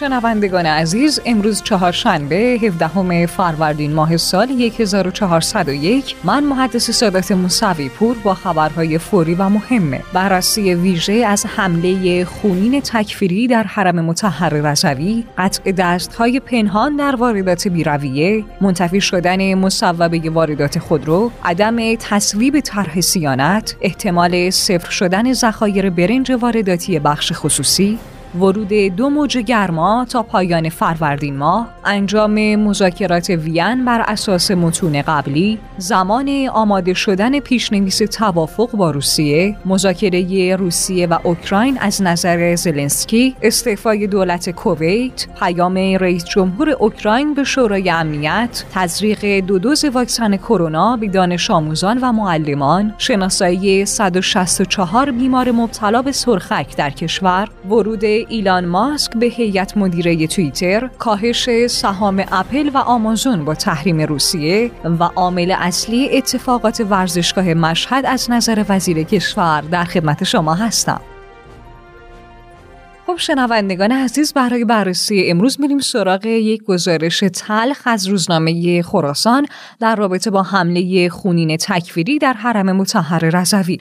شنوندگان عزیز امروز چهارشنبه 17 فروردین ماه سال 1401 من محدث سادات موسوی پور با خبرهای فوری و مهمه. بررسی ویژه از حمله خونین تکفیری در حرم متحر رضوی قطع دستهای پنهان در واردات بیرویه منتفی شدن مصوبه واردات خودرو عدم تصویب طرح سیانت احتمال صفر شدن ذخایر برنج وارداتی بخش خصوصی ورود دو موج گرما تا پایان فروردین ماه انجام مذاکرات وین بر اساس متون قبلی زمان آماده شدن پیشنویس توافق با روسیه مذاکره روسیه و اوکراین از نظر زلنسکی استعفای دولت کویت پیام رئیس جمهور اوکراین به شورای امنیت تزریق دو دوز واکسن کرونا به دانش آموزان و معلمان شناسایی 164 بیمار مبتلا به سرخک در کشور ورود ایلان ماسک به هیئت مدیره توییتر کاهش سهام اپل و آمازون با تحریم روسیه و عامل اصلی اتفاقات ورزشگاه مشهد از نظر وزیر کشور در خدمت شما هستم. خب شنوندگان عزیز برای بررسی امروز میریم سراغ یک گزارش تلخ از روزنامه خراسان در رابطه با حمله خونین تکفیری در حرم متحر رضوی.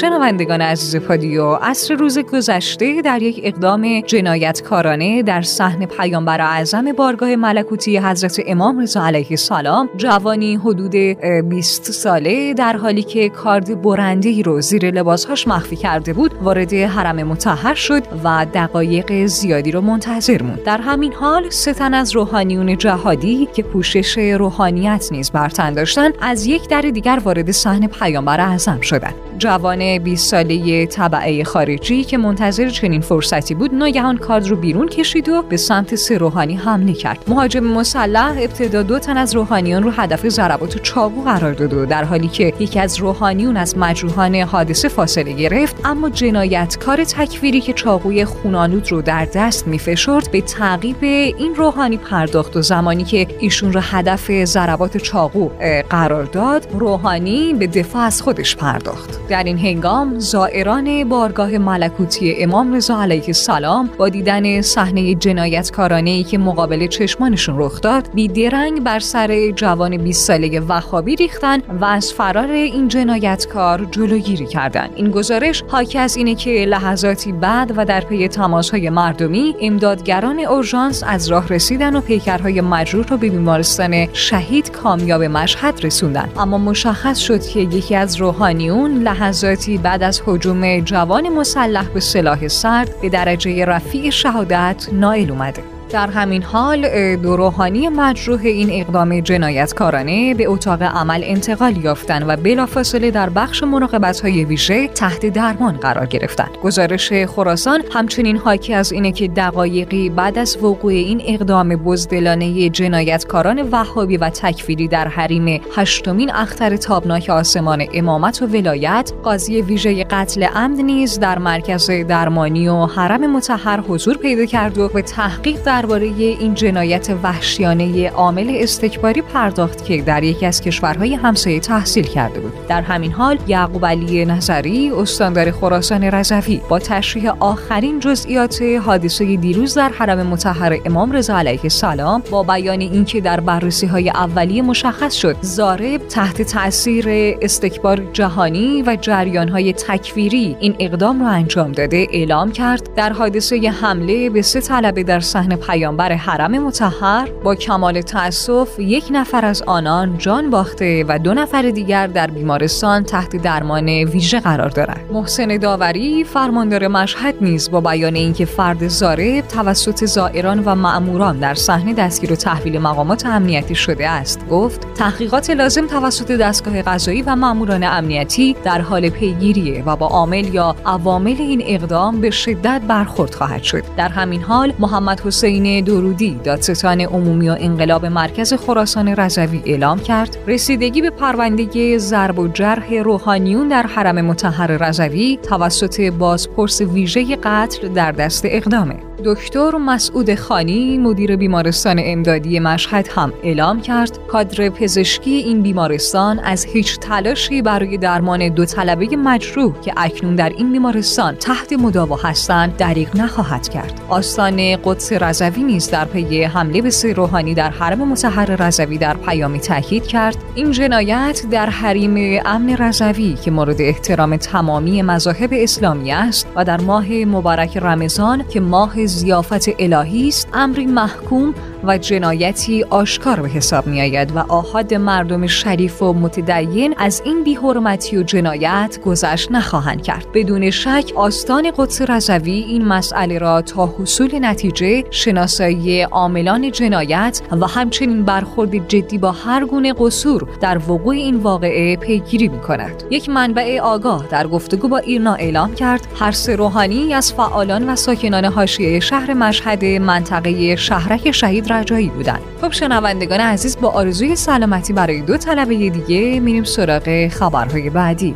شنوندگان عزیز پادیو عصر روز گذشته در یک اقدام جنایتکارانه در صحن پیامبر اعظم بارگاه ملکوتی حضرت امام رضا علیه السلام جوانی حدود 20 ساله در حالی که کارد برنده رو زیر لباسهاش مخفی کرده بود وارد حرم متحر شد و دقایق زیادی رو منتظر موند. در همین حال ستن از روحانیون جهادی که پوشش روحانیت نیز بر تن داشتند از یک در دیگر وارد صحن پیامبر اعظم شدند. جوان 20 ساله طبعه خارجی که منتظر چنین فرصتی بود ناگهان کارد رو بیرون کشید و به سمت سه روحانی حمله کرد. مهاجم مسلح ابتدا دو تن از روحانیان رو هدف ضربات چاقو قرار داد و در حالی که یکی از روحانیون از مجروحان حادثه فاصله گرفت اما جنایتکار تکفیری که چاقوی خونالود رو در دست میفشرد به تعقیب این روحانی پرداخت و زمانی که ایشون رو هدف ضربات چاقو قرار داد روحانی به دفاع از خودش پرداخت. در این هنگام زائران بارگاه ملکوتی امام رضا علیه السلام با دیدن صحنه جنایتکارانه ای که مقابل چشمانشون رخ داد بیدرنگ بر سر جوان 20 ساله وهابی ریختن و از فرار این جنایتکار جلوگیری کردند این گزارش حاکی از اینه که لحظاتی بعد و در پی تماسهای مردمی امدادگران اورژانس از راه رسیدن و پیکرهای مجروح رو به بیمارستان شهید کامیاب مشهد رسوندن. اما مشخص شد که یکی از روحانیون لحظاتی بعد از حجوم جوان مسلح به سلاح سرد به درجه رفیع شهادت نائل اومده. در همین حال دو روحانی مجروح این اقدام جنایتکارانه به اتاق عمل انتقال یافتند و بلافاصله در بخش مراقبت های ویژه تحت درمان قرار گرفتند. گزارش خراسان همچنین حاکی از اینه که دقایقی بعد از وقوع این اقدام بزدلانه جنایتکاران وهابی و تکفیری در حریم هشتمین اختر تابناک آسمان امامت و ولایت قاضی ویژه قتل عمد نیز در مرکز درمانی و حرم متحر حضور پیدا کرد و به تحقیق در درباره این جنایت وحشیانه عامل استکباری پرداخت که در یکی از کشورهای همسایه تحصیل کرده بود. در همین حال یعقوب علی نظری استاندار خراسان رضوی با تشریح آخرین جزئیات حادثه دیروز در حرم مطهر امام رضا علیه السلام با بیان اینکه در بررسی های اولیه مشخص شد زارب تحت تاثیر استکبار جهانی و جریان های تکویری این اقدام را انجام داده اعلام کرد در حادثه حمله به سه طلبه در صحنه پیامبر حرم متحر با کمال تأسف یک نفر از آنان جان باخته و دو نفر دیگر در بیمارستان تحت درمان ویژه قرار دارند. محسن داوری فرماندار مشهد نیز با بیان اینکه فرد زارب توسط زائران و مأموران در صحنه دستگیر و تحویل مقامات امنیتی شده است. گفت تحقیقات لازم توسط دستگاه قضایی و مأموران امنیتی در حال پیگیریه و با عامل یا عوامل این اقدام به شدت برخورد خواهد شد. در همین حال محمد حسین حسین درودی دادستان عمومی و انقلاب مرکز خراسان رضوی اعلام کرد رسیدگی به پرونده ضرب و جرح روحانیون در حرم متحر رضوی توسط بازپرس ویژه قتل در دست اقدامه. دکتر مسعود خانی مدیر بیمارستان امدادی مشهد هم اعلام کرد کادر پزشکی این بیمارستان از هیچ تلاشی برای درمان دو طلبه مجروح که اکنون در این بیمارستان تحت مداوا هستند دریغ نخواهد کرد. آستان قدس رضوی نیز در پی حمله به روحانی در حرم مطهر رضوی در پیامی تاکید کرد. این جنایت در حریم امن رضوی که مورد احترام تمامی مذاهب اسلامی است و در ماه مبارک رمضان که ماه زیافت الهی است. امری محکوم و جنایتی آشکار به حساب می آید و آهاد مردم شریف و متدین از این بیحرمتی و جنایت گذشت نخواهند کرد. بدون شک آستان قدس رضوی این مسئله را تا حصول نتیجه شناسایی عاملان جنایت و همچنین برخورد جدی با هر گونه قصور در وقوع این واقعه پیگیری می کند یک منبع آگاه در گفتگو با ایرنا اعلام کرد هر سه روحانی از فعالان و ساکنان حاشیه شهر مشهد منطقه شهرک شهید رجایی بودند خب شنوندگان عزیز با آرزوی سلامتی برای دو طلبه دیگه میریم سراغ خبرهای بعدی.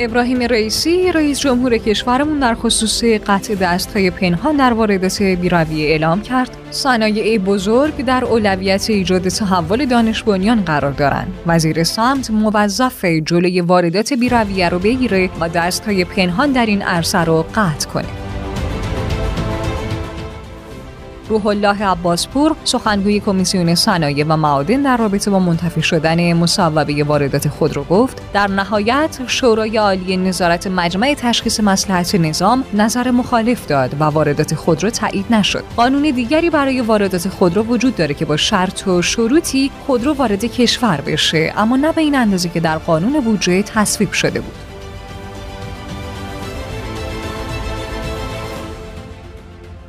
ابراهیم رئیسی رئیس جمهور کشورمون در خصوص قطع دستهای پنهان در واردات بیروی اعلام کرد. صنایع بزرگ در اولویت ایجاد تحول دانش بنیان قرار دارند. وزیر سمت موظف جلوی واردات بیرویه رو بگیره و دستهای پنهان در این عرصه رو قطع کنه. روح الله عباسپور سخنگوی کمیسیون صنایع و معادن در رابطه با منتفی شدن مصوبه واردات خودرو گفت. در نهایت شورای عالی نظارت مجمع تشخیص مسلحت نظام نظر مخالف داد و واردات خودرو تایید نشد. قانون دیگری برای واردات خودرو وجود داره که با شرط و شروطی خودرو وارد کشور بشه اما نه به این اندازه که در قانون بودجه تصویب شده بود.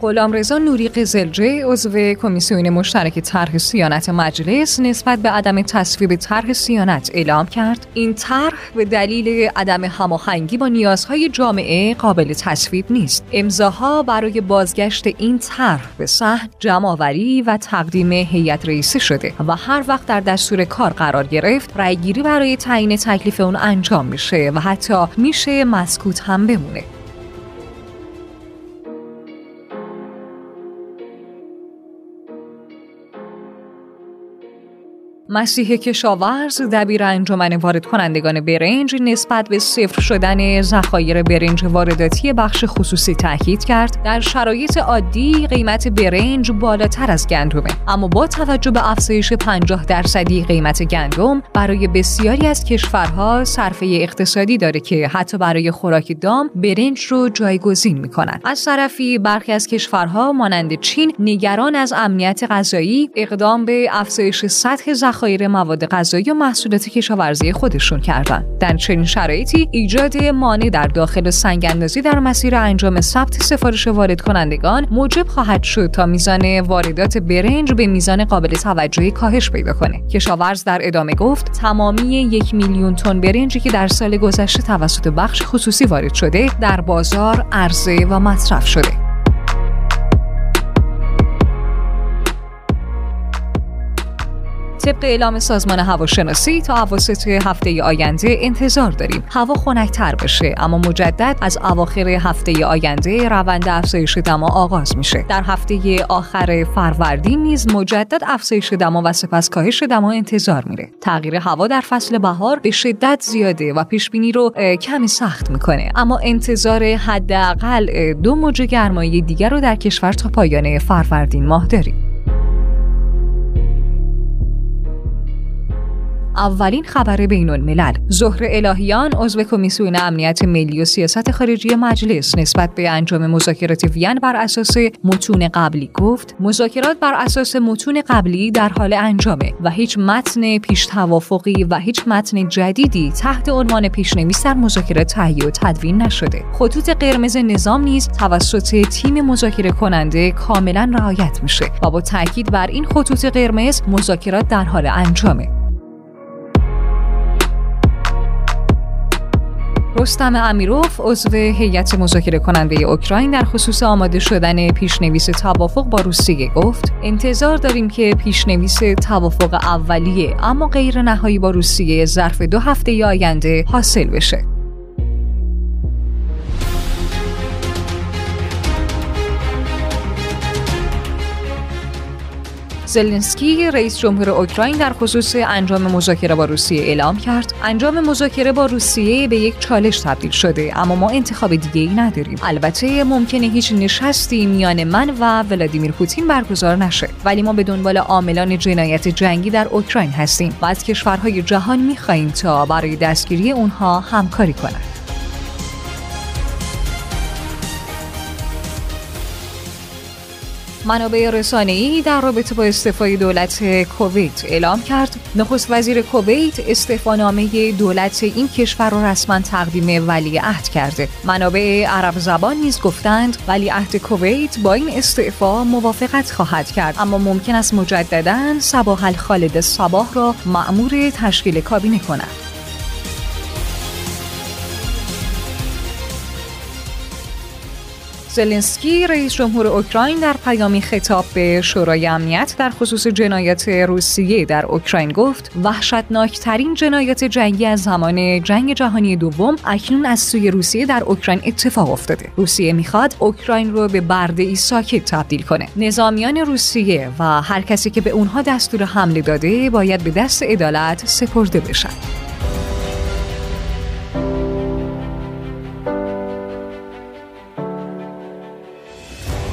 رضا نوری قزلجه عضو کمیسیون مشترک طرح سیانت مجلس نسبت به عدم تصویب طرح سیانت اعلام کرد. این طرح به دلیل عدم هماهنگی با نیازهای جامعه قابل تصویب نیست. امضاها برای بازگشت این طرح به صحن جمعآوری و تقدیم هیئت رئیسه شده و هر وقت در دستور کار قرار گرفت رأیگیری برای تعیین تکلیف اون انجام میشه و حتی میشه مسکوت هم بمونه. مسیح کشاورز دبیر انجمن وارد کنندگان برنج نسبت به صفر شدن ذخایر برنج وارداتی بخش خصوصی تاکید کرد در شرایط عادی قیمت برنج بالاتر از گندمه اما با توجه به افزایش 50 درصدی قیمت گندم برای بسیاری از کشورها صرفه اقتصادی داره که حتی برای خوراک دام برنج رو جایگزین می‌کنند از طرفی برخی از کشورها مانند چین نگران از امنیت غذایی اقدام به افزایش سطح ذخایر مواد غذایی و محصولات کشاورزی خودشون کردن. در چنین شرایطی ایجاد مانع در داخل سنگ اندازی در مسیر انجام ثبت سفارش وارد کنندگان موجب خواهد شد تا میزان واردات برنج به میزان قابل توجهی کاهش پیدا کنه. کشاورز در ادامه گفت تمامی یک میلیون تن برنجی که در سال گذشته توسط بخش خصوصی وارد شده در بازار عرضه و مصرف شده. طبق اعلام سازمان هواشناسی تا اواسط هفته آینده انتظار داریم. هوا خنکتر بشه اما مجدد از اواخر هفته آینده روند افزایش دما آغاز میشه. در هفته آخر فروردین نیز مجدد افزایش دما و سپس کاهش دما انتظار میره. تغییر هوا در فصل بهار به شدت زیاده و پیش بینی رو کمی سخت می‌کنه. اما انتظار حداقل دو موج گرمایی دیگر رو در کشور تا پایان فروردین ماه داریم. اولین خبر بین الملل ظهر الهیان عضو کمیسیون امنیت ملی و سیاست خارجی مجلس نسبت به انجام مذاکرات وین بر اساس متون قبلی گفت مذاکرات بر اساس متون قبلی در حال انجامه و هیچ متن پیش توافقی و هیچ متن جدیدی تحت عنوان پیشنویس در مذاکرات تهیه و تدوین نشده. خطوط قرمز نظام نیز توسط تیم مذاکره کننده کاملا رعایت میشه و با تاکید بر این خطوط قرمز مذاکرات در حال انجامه. رستم امیروف عضو هیئت مذاکره کننده اوکراین در خصوص آماده شدن پیشنویس توافق با روسیه گفت انتظار داریم که پیشنویس توافق اولیه اما غیر نهایی با روسیه ظرف دو هفته آینده حاصل بشه. زلنسکی رئیس جمهور اوکراین در خصوص انجام مذاکره با روسیه اعلام کرد. انجام مذاکره با روسیه به یک چالش تبدیل شده اما ما انتخاب دیگه ای نداریم. البته ممکنه هیچ نشستی میان من و ولادیمیر پوتین برگزار نشه. ولی ما به دنبال عاملان جنایت جنگی در اوکراین هستیم و از کشورهای جهان می‌خواهیم تا برای دستگیری اونها همکاری کنند. منابع رسانه‌ای در رابطه با استعفای دولت کویت اعلام کرد. نخست وزیر کویت استعفانامه دولت این کشور را رسما تقدیم ولی عهد کرده. منابع عرب زبان نیز گفتند ولی عهد کویت با این استعفا موافقت خواهد کرد. اما ممکن است مجددا صباح الخالد صباح را مأمور تشکیل کابینه کند. زلنسکی رئیس جمهور اوکراین در پیامی خطاب به شورای امنیت در خصوص جنایت روسیه در اوکراین گفت وحشتناکترین جنایت جنگی از زمان جنگ جهانی دوم اکنون از سوی روسیه در اوکراین اتفاق افتاده. روسیه می‌خواد اوکراین رو به برده ای ساکت تبدیل کنه. نظامیان روسیه و هر کسی که به اونها دستور حمله داده باید به دست عدالت سپرده بشن.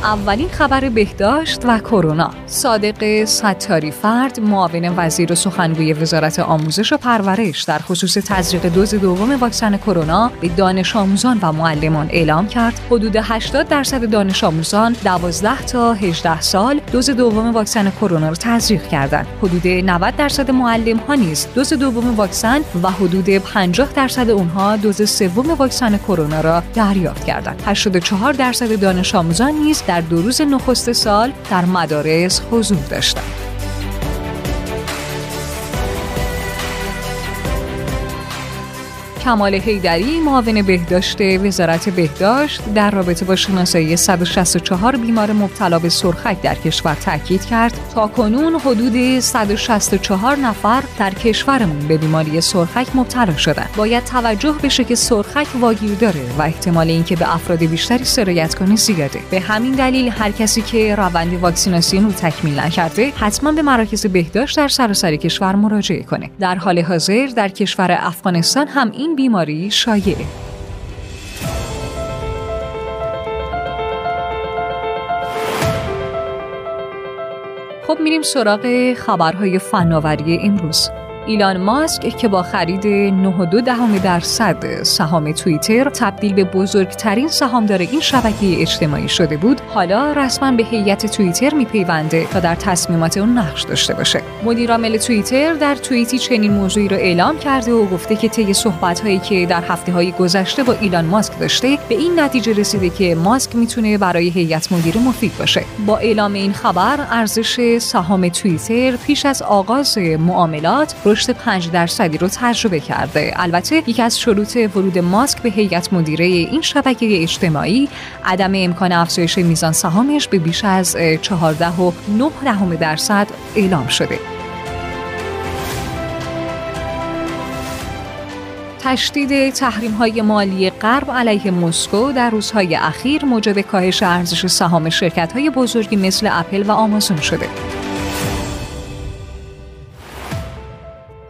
اولین خبر بهداشت و کرونا. صادق ستاری فرد معاون وزیر و سخنگوی وزارت آموزش و پرورش در خصوص تزریق دوز دوم واکسن کرونا به دانش آموزان و معلمان اعلام کرد. حدود 80 درصد دانش آموزان 12 تا 18 سال دوز دوم واکسن کرونا را تزریق کردند. حدود 90 درصد معلم ها نیز دوز دوم واکسن و حدود 50 درصد اونها دوز سوم واکسن کرونا را دریافت کردند. 84 درصد دانش آموزان نیز در دو روز نخست سال در مدارس حضور داشتند. کمال حیدری معاون بهداشت وزارت بهداشت در رابطه با شناسایی 164 بیمار مبتلا به سرخک در کشور تاکید کرد تا کنون حدود 164 نفر در کشورمون به بیماری سرخک مبتلا شدند باید توجه بشه که سرخک واگیر داره و احتمال اینکه به افراد بیشتری سرایت کنه زیاده. به همین دلیل هر کسی که روند واکسیناسیون رو تکمیل نکرده حتما به مراکز بهداشت در سراسر کشور مراجعه کنه. در حال حاضر در کشور افغانستان هم این بیماری شایعه خب میریم سراغ خبرهای فناوری امروز. ایلان ماسک که با خرید 9.2 دهم درصد سهام توییتر تبدیل به بزرگترین سهامدار این شبکه اجتماعی شده بود حالا رسما به هیئت توییتر میپیونده تا در تصمیمات اون نقش داشته باشه. مدیرعامل توییتر در توییتی چنین موضوعی را اعلام کرده و گفته که طی صحبت‌هایی که در هفته‌های گذشته با ایلان ماسک داشته به این نتیجه رسیده که ماسک می‌تونه برای هیئت مدیره مفید باشه. با اعلام این خبر ارزش سهام توییتر پیش از آغاز معاملات رشد 5 درصدی رو تجربه کرده البته یکی از شروط ورود ماسک به هیئت مدیره این شبکه اجتماعی عدم امکان افزایش میزان سهامش به بیش از 14 و 9 درصد اعلام شده تشدید تحریم های مالی غرب علیه مسکو در روزهای اخیر موجب کاهش ارزش سهام شرکت های بزرگی مثل اپل و آمازون شده.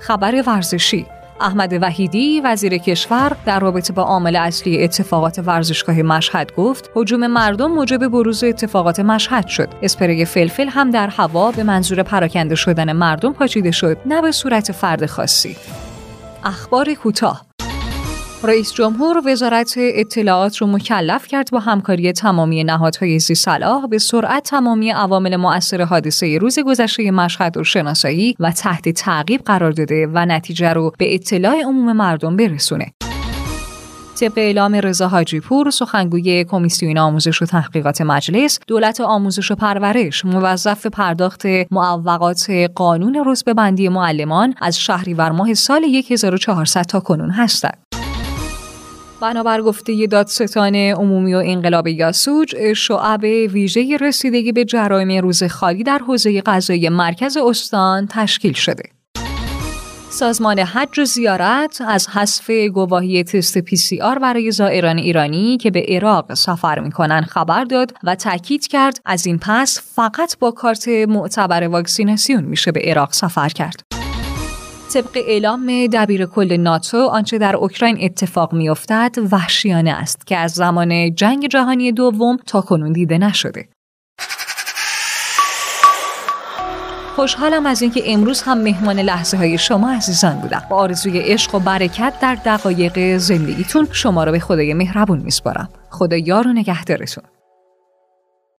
خبر ورزشی. احمد وحیدی وزیر کشور در رابطه با عامل اصلی اتفاقات ورزشگاه مشهد گفت هجوم مردم موجب بروز اتفاقات مشهد شد. اسپری فلفل هم در هوا به منظور پراکنده شدن مردم پاچیده شد نه به صورت فرد خاصی. اخبار کوتاه. رئیس جمهور وزارت اطلاعات رو مکلف کرد با همکاری تمامی نهادهای زی صلاح به سرعت تمامی عوامل مؤثر حادثه روز گذشته مشهد رو شناسایی و تحت تعقیب قرار داده و نتیجه رو به اطلاع عموم مردم برسونه. طبق اعلام رضا حاجی پور سخنگوی کمیسیون آموزش و تحقیقات مجلس دولت آموزش و پرورش موظف پرداخت معوقات قانون رتبه بندی معلمان از شهریور ماه سال 1400 تا کنون هستند بنابر گفته دادستان عمومی و انقلاب یاسوج شعب ویژه رسیدگی به جرایم روز خالی در حوزه قضایی مرکز استان تشکیل شده سازمان حج و زیارت از حذف گواهی تست پی سی آر برای زائران ایرانی که به عراق سفر می‌کنن خبر داد و تاکید کرد از این پس فقط با کارت معتبر واکسیناسیون میشه به عراق سفر کرد. طبق اعلام دبیر کل ناتو آنچه در اوکراین اتفاق میافتد وحشیانه است که از زمان جنگ جهانی دوم تا کنون دیده نشده. خوشحالم از اینکه امروز هم مهمان لحظه های شما عزیزان بودم. با آرزوی عشق و برکت در دقایق زندگیتون شما رو به خدای مهربون میسپارم. خدا یار و نگهدارتون.